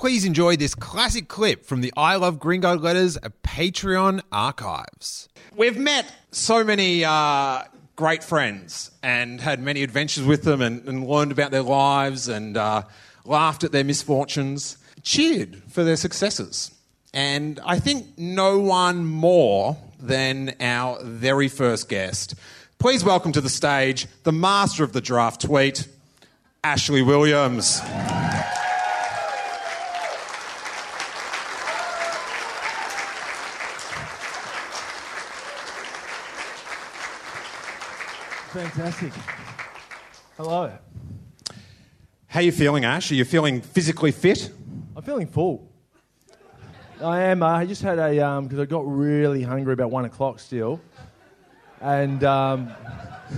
Please enjoy this classic clip from the I Love Green Guide Letters Patreon archives. We've met so many uh, great friends and had many adventures with them and, and learned about their lives and uh, laughed at their misfortunes, cheered for their successes. And I think no one more than our very first guest. Please welcome to the stage the master of the draft tweet, Ashley Williams. Fantastic. Hello. How are you feeling, Ash? Are you feeling physically fit? I'm feeling full. I am. Uh, I just had a because I got really hungry about one o'clock still, and um,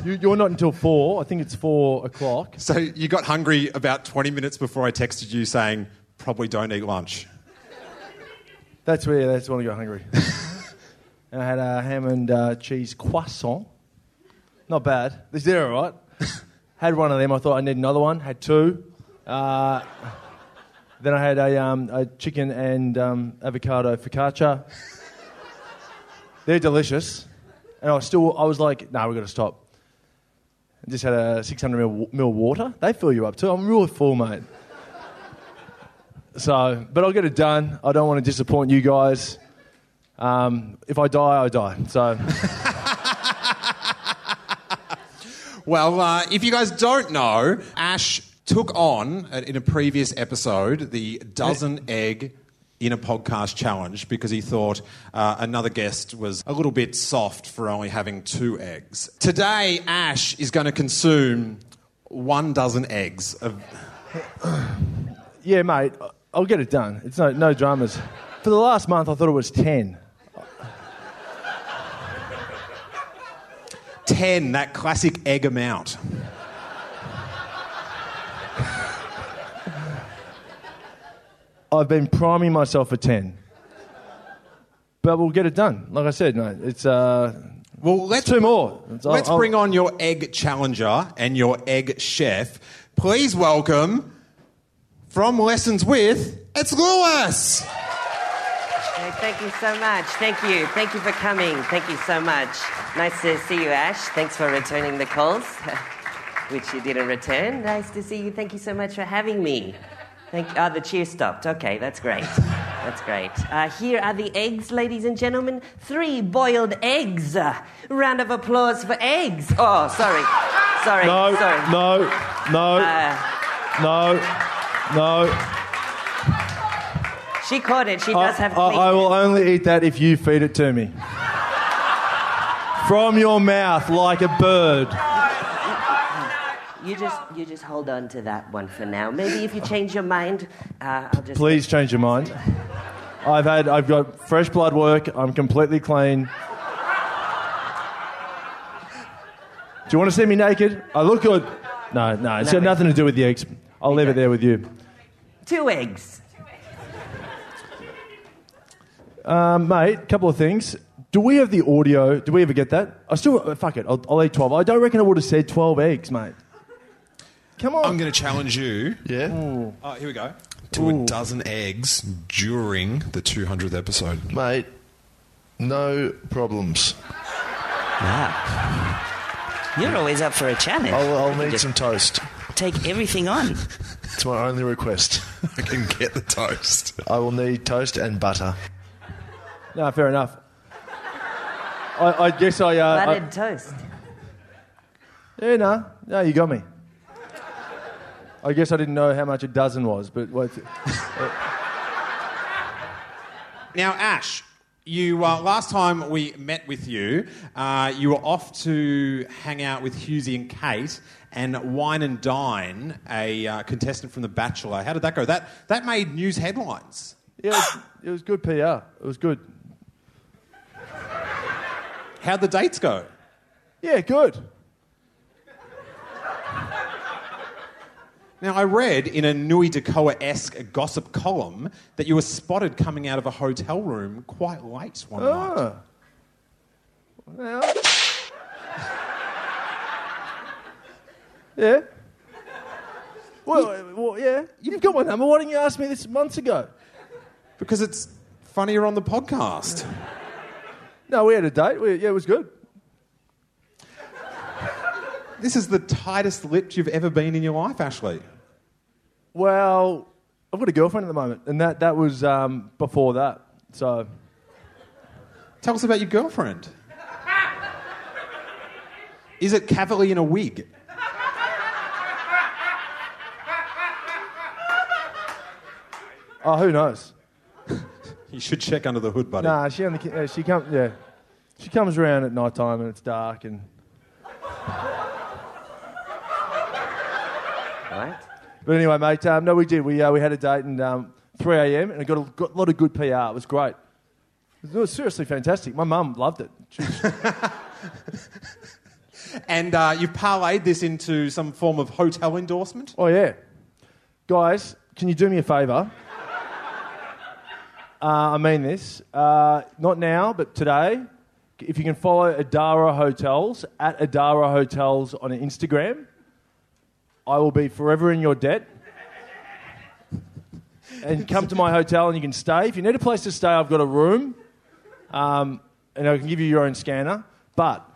you, you're not until four. I think it's four o'clock. So you got hungry about 20 minutes before I texted you saying, probably don't eat lunch. That's where. That's when I got hungry. and I had a ham and uh, cheese croissant. Not bad. Is there all right? had one of them. I thought I need another one. Had two. Uh, then I had a, um, a chicken and um, avocado focaccia. They're delicious. And I was still, I was like, no, nah, we've got to stop. I just had a 600 mil, mil water. They fill you up too. I'm really full, mate. So, but I'll get it done. I don't want to disappoint you guys. Um, if I die, I die. So. Well, uh, if you guys don't know, Ash took on uh, in a previous episode the dozen egg in a podcast challenge because he thought uh, another guest was a little bit soft for only having two eggs. Today, Ash is going to consume one dozen eggs of. yeah, mate, I'll get it done. It's no, no dramas. For the last month, I thought it was 10. 10, that classic egg amount. I've been priming myself for 10. But we'll get it done. Like I said, mate, it's. Uh, well, let's two more. It's, let's I'll, bring on your egg challenger and your egg chef. Please welcome from Lessons with, it's Lewis. Thank you so much. Thank you. Thank you for coming. Thank you so much. Nice to see you, Ash. Thanks for returning the calls, which you didn't return. Nice to see you. Thank you so much for having me. Thank you. Oh, the cheer stopped. Okay, that's great. That's great. Uh, here are the eggs, ladies and gentlemen. Three boiled eggs. Uh, round of applause for eggs. Oh, sorry. Sorry. No, sorry. no, no, uh, no, no. She caught it. She does have. I, I will only eat that if you feed it to me. From your mouth, like a bird. You just you just hold on to that one for now. Maybe if you change your mind, uh, I'll just. Please change your mind. I've had I've got fresh blood work. I'm completely clean. Do you want to see me naked? I look good. No, no, it's no, got nothing to do with the eggs. I'll leave it there with you. Two eggs. Um, mate, a couple of things. Do we have the audio? Do we ever get that? I still, uh, fuck it, I'll, I'll eat 12. I don't reckon I would have said 12 eggs, mate. Come on. I'm going to challenge you. Yeah. Oh, here we go. To Ooh. a dozen eggs during the 200th episode. Mate, no problems. Wow. You're always up for a challenge. I'll, I'll need some toast. Take everything on. It's my only request. I can get the toast. I will need toast and butter. No, fair enough. I, I guess I. Uh, Buttered I, toast. Yeah, no, no, you got me. I guess I didn't know how much a dozen was, but what? now, Ash, you uh, last time we met with you, uh, you were off to hang out with Hughesy and Kate and wine and dine a uh, contestant from The Bachelor. How did that go? That that made news headlines. Yeah, it was, it was good PR. It was good. How'd the dates go? Yeah, good. Now, I read in a Nui Te Koha esque gossip column that you were spotted coming out of a hotel room quite late one oh. night. Well. yeah. Well, well, yeah. You've got my number. Why didn't you ask me this months ago? Because it's funnier on the podcast. No, we had a date. We, yeah, it was good. This is the tightest lipped you've ever been in your life, Ashley. Well, I've got a girlfriend at the moment, and that, that was um, before that. So, Tell us about your girlfriend. Is it Kavalee in a wig? oh, who knows? You should check under the hood, buddy. Nah, she only uh, she comes yeah, she comes around at night time and it's dark and. Right? But anyway, mate, um, no, we did. We, uh, we had a date and um, 3 a.m. and it got a, got a lot of good PR. It was great. It was seriously fantastic. My mum loved it. She And uh, you've parlayed this into some form of hotel endorsement. oh yeah, guys, can you do me a favour? Uh, I mean this. Uh, not now, but today. If you can follow Adara Hotels at Adara Hotels on Instagram, I will be forever in your debt. and come to my hotel and you can stay. If you need a place to stay, I've got a room, um, and I can give you your own scanner. But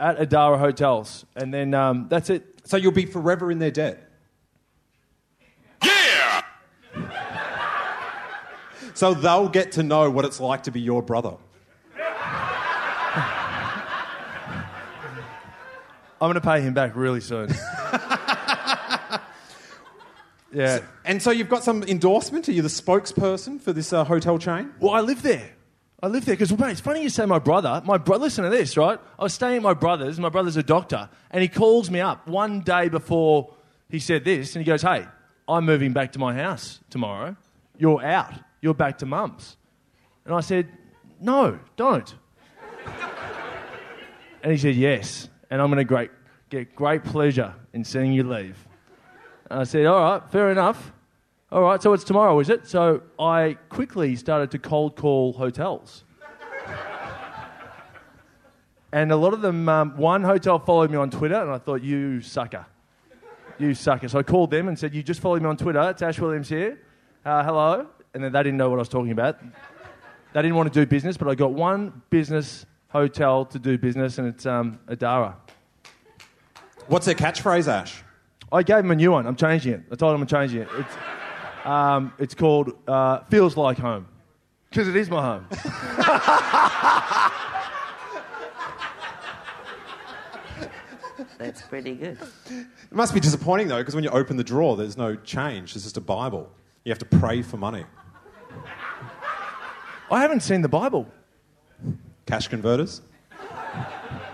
at Adara Hotels, and then um, that's it. So you'll be forever in their debt. So they'll get to know what it's like to be your brother. I'm going to pay him back really soon. yeah. And so you've got some endorsement? Are you the spokesperson for this uh, hotel chain? Well, I live there. I live there because, mate, it's funny you say my brother. My brother, listen to this, right? I was staying at my brother's. My brother's a doctor, and he calls me up one day before he said this, and he goes, "Hey, I'm moving back to my house tomorrow. You're out. You're back to mum's." And I said, "No, don't." and he said, "Yes." And I'm going to get great pleasure in seeing you leave. And I said, "All right, fair enough." All right, so it's tomorrow, is it? So I quickly started to cold call hotels. and a lot of them, um, one hotel followed me on Twitter, and I thought, you sucker. You sucker. So I called them and said, You just followed me on Twitter. It's Ash Williams here. Uh, hello. And then they didn't know what I was talking about. They didn't want to do business, but I got one business hotel to do business, and it's um, Adara. What's their catchphrase, Ash? I gave him a new one. I'm changing it. I told him I'm changing it. It's, um, it's called uh, Feels Like Home. Because it is my home. That's pretty good. It must be disappointing, though, because when you open the drawer, there's no change. It's just a Bible. You have to pray for money. I haven't seen the Bible. Cash converters?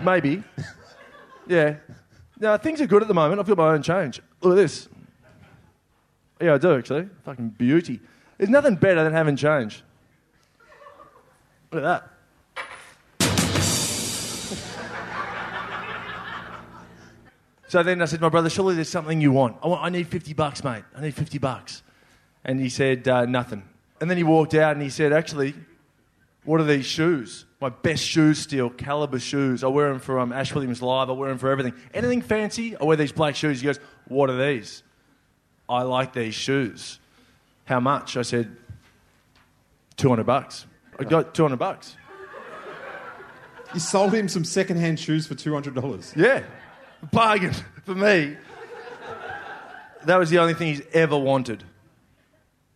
Maybe. Yeah. No, things are good at the moment. I've got my own change. Look at this. Yeah, I do actually. Fucking beauty. There's nothing better than having change. Look at that. so then I said to my brother, surely there's something you want. I, want, I need 50 bucks, mate. I need 50 bucks. And he said, uh, nothing. And then he walked out and he said, actually, what are these shoes? My best shoes still, Caliber shoes. I wear them for um, Ash Williams Live. I wear them for everything. Anything fancy, I wear these black shoes. He goes, What are these? I like these shoes. How much? I said, 200 bucks. I got 200 bucks. You sold him some second-hand shoes for $200. Yeah. Bargain for me. That was the only thing he's ever wanted.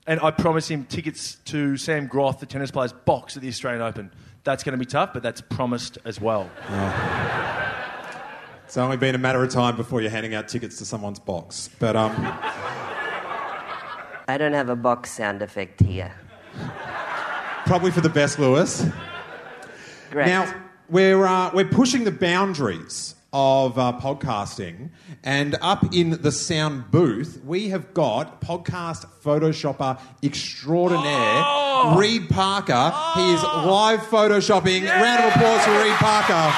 And I promised him tickets to Sam Groth, the tennis player's box at the Australian Open. That's going to be tough, but that's promised as well. It's only been a matter of time before you're handing out tickets to someone's box. But um, I don't have a box sound effect here. probably for the best, Lewis. Great. Now, we're, uh, we're pushing the boundaries of uh, podcasting, and up in the sound booth, we have got podcast Photoshopper extraordinaire, Reed Parker. He is live photoshopping. Round of applause for Reed Parker.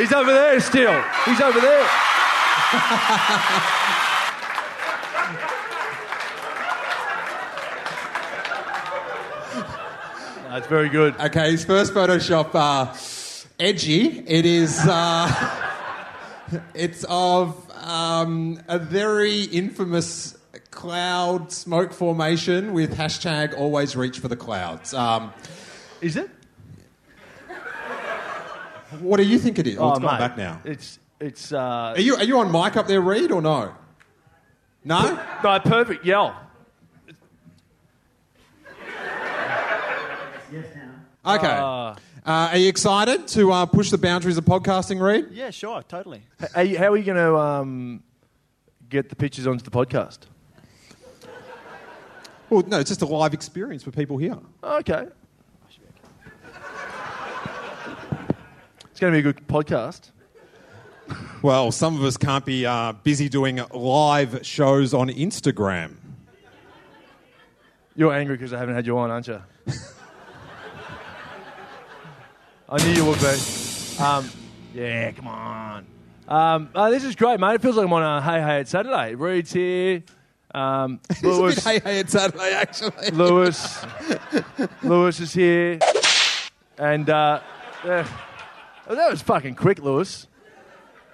He's over there still. He's over there. That's very good. Okay, his first Photoshop, uh, edgy. It is. Uh, it's of um, a very infamous cloud smoke formation with hashtag always reach for the clouds. Um, Is it? what do you think it is? Oh, it's gone back now. It's it's uh, Are you, are you on mic up there, Reed, or no? No? no perfect. Yell. Yes, now. Okay. Uh, Uh, are you excited to uh, push the boundaries of podcasting, Reed? Yeah, sure, totally. How, you- how are you going to um, get the pictures onto the podcast? Well, no, it's just a live experience for people here. Okay. It's going to be a good podcast. Well, some of us can't be uh, busy doing live shows on Instagram. You're angry because I haven't had you on, aren't you? I knew you would be. Um, yeah, come on. Um, uh, this is great, mate. It feels like I'm on a Hey Hey It's Saturday. Reed's here. Um, It's a bit Lewis, hey hey it's Saturday, actually. Lewis, Lewis is here, and uh, yeah. That was fucking quick, Lewis.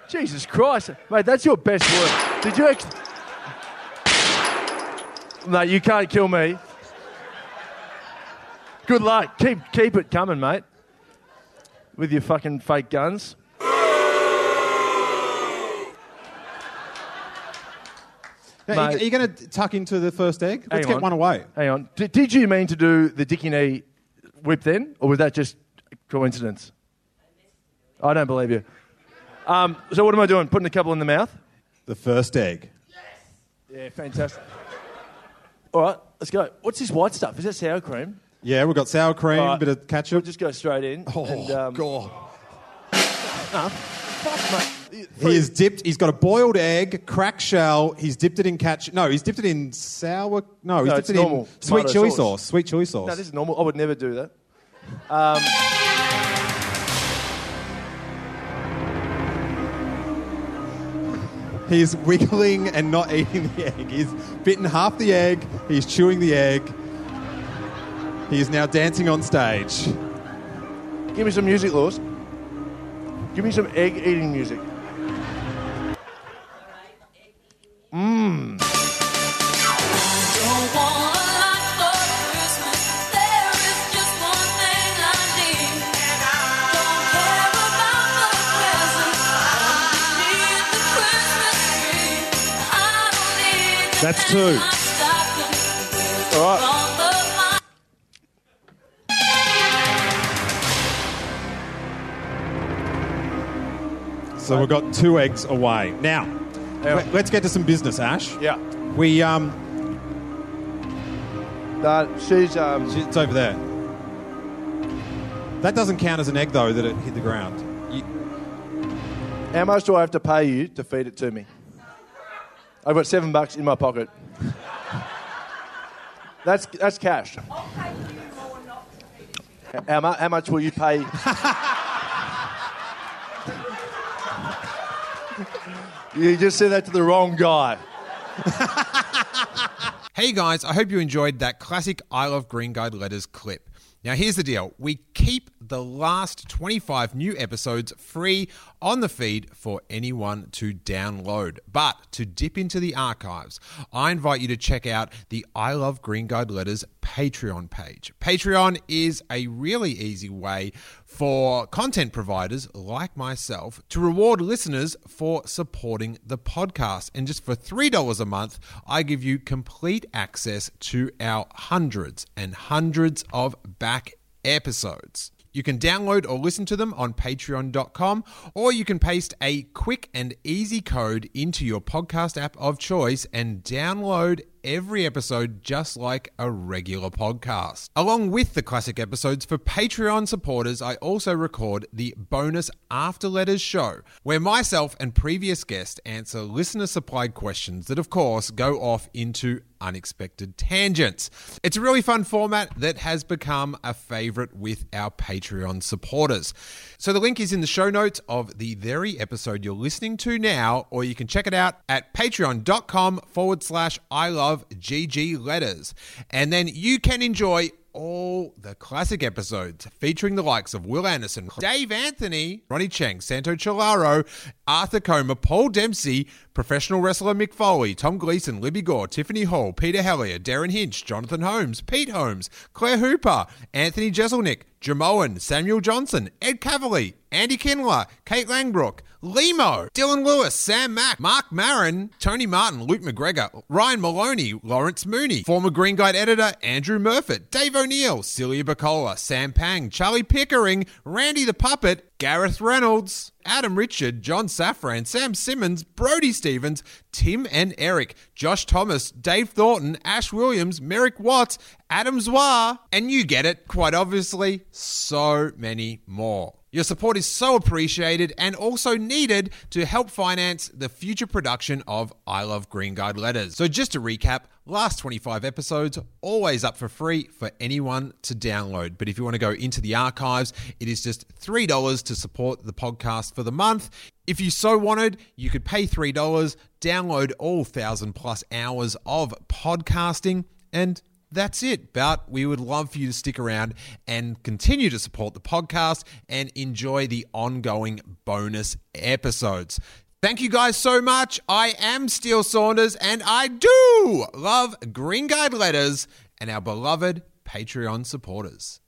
Jesus Christ, mate, that's your best work. Did you? Ex- no, you can't kill me. Good luck. Keep keep it coming, mate. With your fucking fake guns. Now, Mate. are you going to tuck into the first egg? Let's Hang get on. one away. Hang on. D- did you mean to do the Dickie knee whip then, or was that just coincidence? I don't believe you. Um, so what am I doing? Putting a couple in the mouth? The first egg. Yes. Yeah, fantastic. All right, let's go. What's this white stuff? Is that sour cream? Yeah, we've got sour cream, right. bit of We'll ketchup. just go straight in. oh, and, um, God. fuck, mate. He is dipped. He's got a boiled egg, crack shell. He's dipped it in ketchup. No, he's dipped it in sour. No, he's No, dipped it's it normal in sweet tomato chili sauce. sauce. Sweet chili sauce. No, this is normal. I would never do that. Um, He's wiggling and not eating the egg. He's bitten half the egg. He's chewing the egg. He is now dancing on stage. give me some music, Lewis. Give me some egg eating music. Don't want a So we've got two eggs away. Now, Yeah. let- let's get to some business, Ash. Yeah. We um, No, she's um, it's over there. That doesn't count as an egg though that it hit the ground. You, How much do I have to pay you to feed it to me? I've got seven bucks in my pocket. That's that's cash. How, mu- how much will you pay? you just said that to the wrong guy. Hey guys, I hope you enjoyed that classic I Love Green Guide Letters clip. Now, here's the deal we keep the last 25 new episodes free on the feed for anyone to download. But to dip into the archives, I invite you to check out the I Love Green Guide Letters Patreon page. Patreon is a really easy way for content providers like myself to reward listeners for supporting the podcast. And just for $3 a month, I give you complete access to our hundreds and hundreds of back episodes. You can download or listen to them on patreon.com, or you can paste a quick and easy code into your podcast app of choice and download every episode just like a regular podcast. Along with the classic episodes for Patreon supporters, I also record the bonus After Letters show, where myself and previous guests answer listener supplied questions that, of course, go off into unexpected tangents. It's a really fun format that has become a favorite with our Patreon supporters. So the link is in the show notes of the very episode you're listening to now, or you can check it out at patreon.com forward slash I love GG letters. And then you can enjoy all the classic episodes featuring the likes of Will Anderson, Dave Anthony, Ronny Chieng, Santo Cilauro, Arthur Comer, Paul Dempsey, professional wrestler Mick Foley, Tom Gleeson, Libby Gore, Tiffany Hall, Peter Hellier, Derryn Hinch, Jonathan Holmes, Pete Holmes, Claire Hooper, Anthony Jeselnik, Jimeoin, Samuel Johnson, Ed Kavalee, Andy Kindler, Kate Langbroek, Limo, Dylan Lewis, Sam Mack, Marc Maron, Tony Martin, Luke McGregor, Ryan Maloney, Lawrence Mooney, former Green Guide editor Andrew Murfitt, Dave O'Neill, Celia Pacquola, Sam Pang, Charlie Pickering, Randy the Puppet, Gareth Reynolds, Adam Richard, John Safran, Sam Simmons, Brody Stevens, Tim and Eric, Josh Thomas, Dave Thornton, Ash Williams, Merrick Watts, Adam Zwar, and you get it, quite obviously, so many more. Your support is so appreciated and also needed to help finance the future production of I Love Green Guide letters. So, just to recap, last 25 episodes always up for free for anyone to download. But if you want to go into the archives, it is just $3 to support the podcast for the month. If you so wanted, you could pay $3, download all 1000 plus hours of podcasting, and that's it. But we would love for you to stick around and continue to support the podcast and enjoy the ongoing bonus episodes. Thank you guys so much. I am Steele Saunders and I do love Green Guide letters and our beloved Patreon supporters.